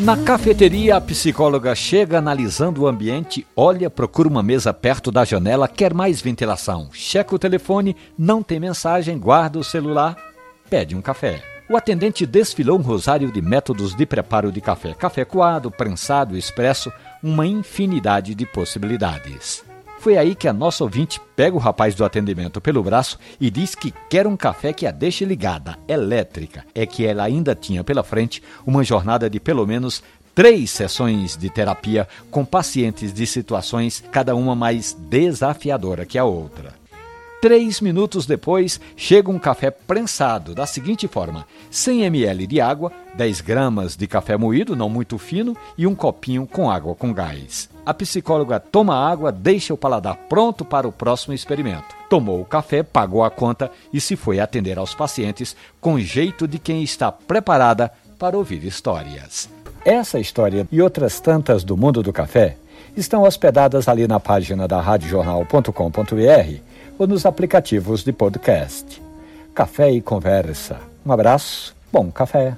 Na cafeteria, a psicóloga chega analisando o ambiente, olha, procura uma mesa perto da janela, quer mais ventilação, checa o telefone, não tem mensagem, guarda o celular, pede um café. O atendente desfilou um rosário de métodos de preparo de café: café coado, prensado, expresso, uma infinidade de possibilidades. Foi aí que a nossa ouvinte pega o rapaz do atendimento pelo braço e diz que quer um café que a deixe ligada, elétrica. É que ela ainda tinha pela frente uma jornada de pelo menos três sessões de terapia com pacientes de situações, cada uma mais desafiadora que a outra. Três minutos depois, chega um café prensado, da seguinte forma: 100 ml de água, 10 gramas de café moído, não muito fino, e um copinho com água com gás. A psicóloga toma água, deixa o paladar pronto para o próximo experimento. Tomou o café, pagou a conta e se foi atender aos pacientes com jeito de quem está preparada para ouvir histórias. Essa história e outras tantas do mundo do café estão hospedadas ali na página da radiojornal.com.br ou nos aplicativos de podcast. Café e conversa. Um abraço, bom café.